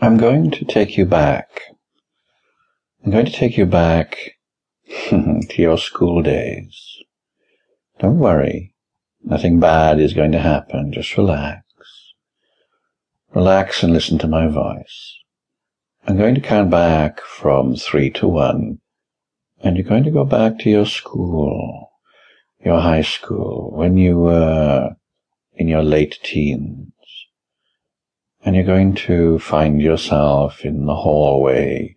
I'm going to take you back. I'm going to take you back to your school days. Don't worry. Nothing bad is going to happen. Just relax. Relax and listen to my voice. I'm going to count back from three to one, and you're going to go back to your school, your high school, when you were in your late teens. And you're going to find yourself in the hallway,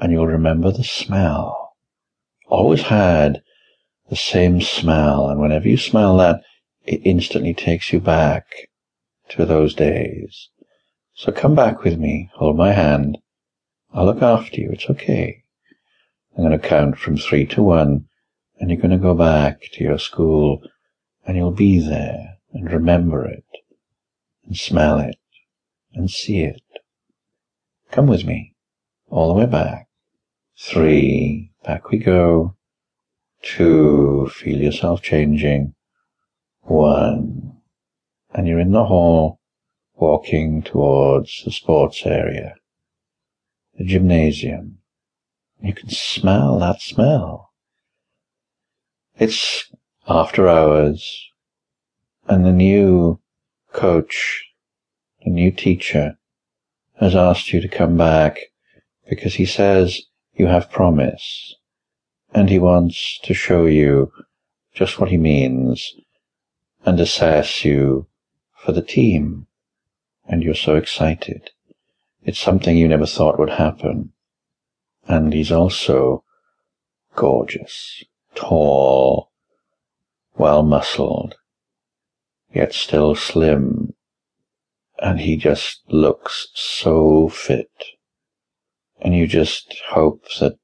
and you'll remember the smell. Always had the same smell, and whenever you smell that, it instantly takes you back to those days. So come back with me, hold my hand. I'll look after you, it's okay. I'm going to count from three to one, and you're going to go back to your school, and you'll be there, and remember it, and smell it, and see it. Come with me, all the way back. Three, back we go. Two, feel yourself changing. One, and you're in the hall, walking towards the sports area, the gymnasium. You can smell that smell. It's after hours, and the new coach, the new teacher, has asked you to come back because he says you have promise, and he wants to show you just what he means and assess you for the team. And you're so excited. It's something you never thought would happen. And he's also gorgeous, tall, well muscled, yet still slim. And he just looks so fit. And you just hope that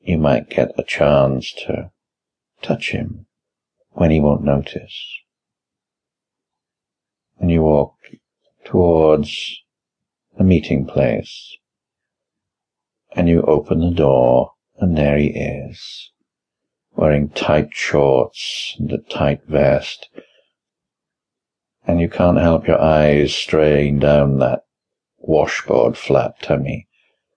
you might get a chance to touch him when he won't notice. And you walk towards the meeting place, and you open the door, and there he is, wearing tight shorts and a tight vest, and you can't help your eyes straying down that washboard flat tummy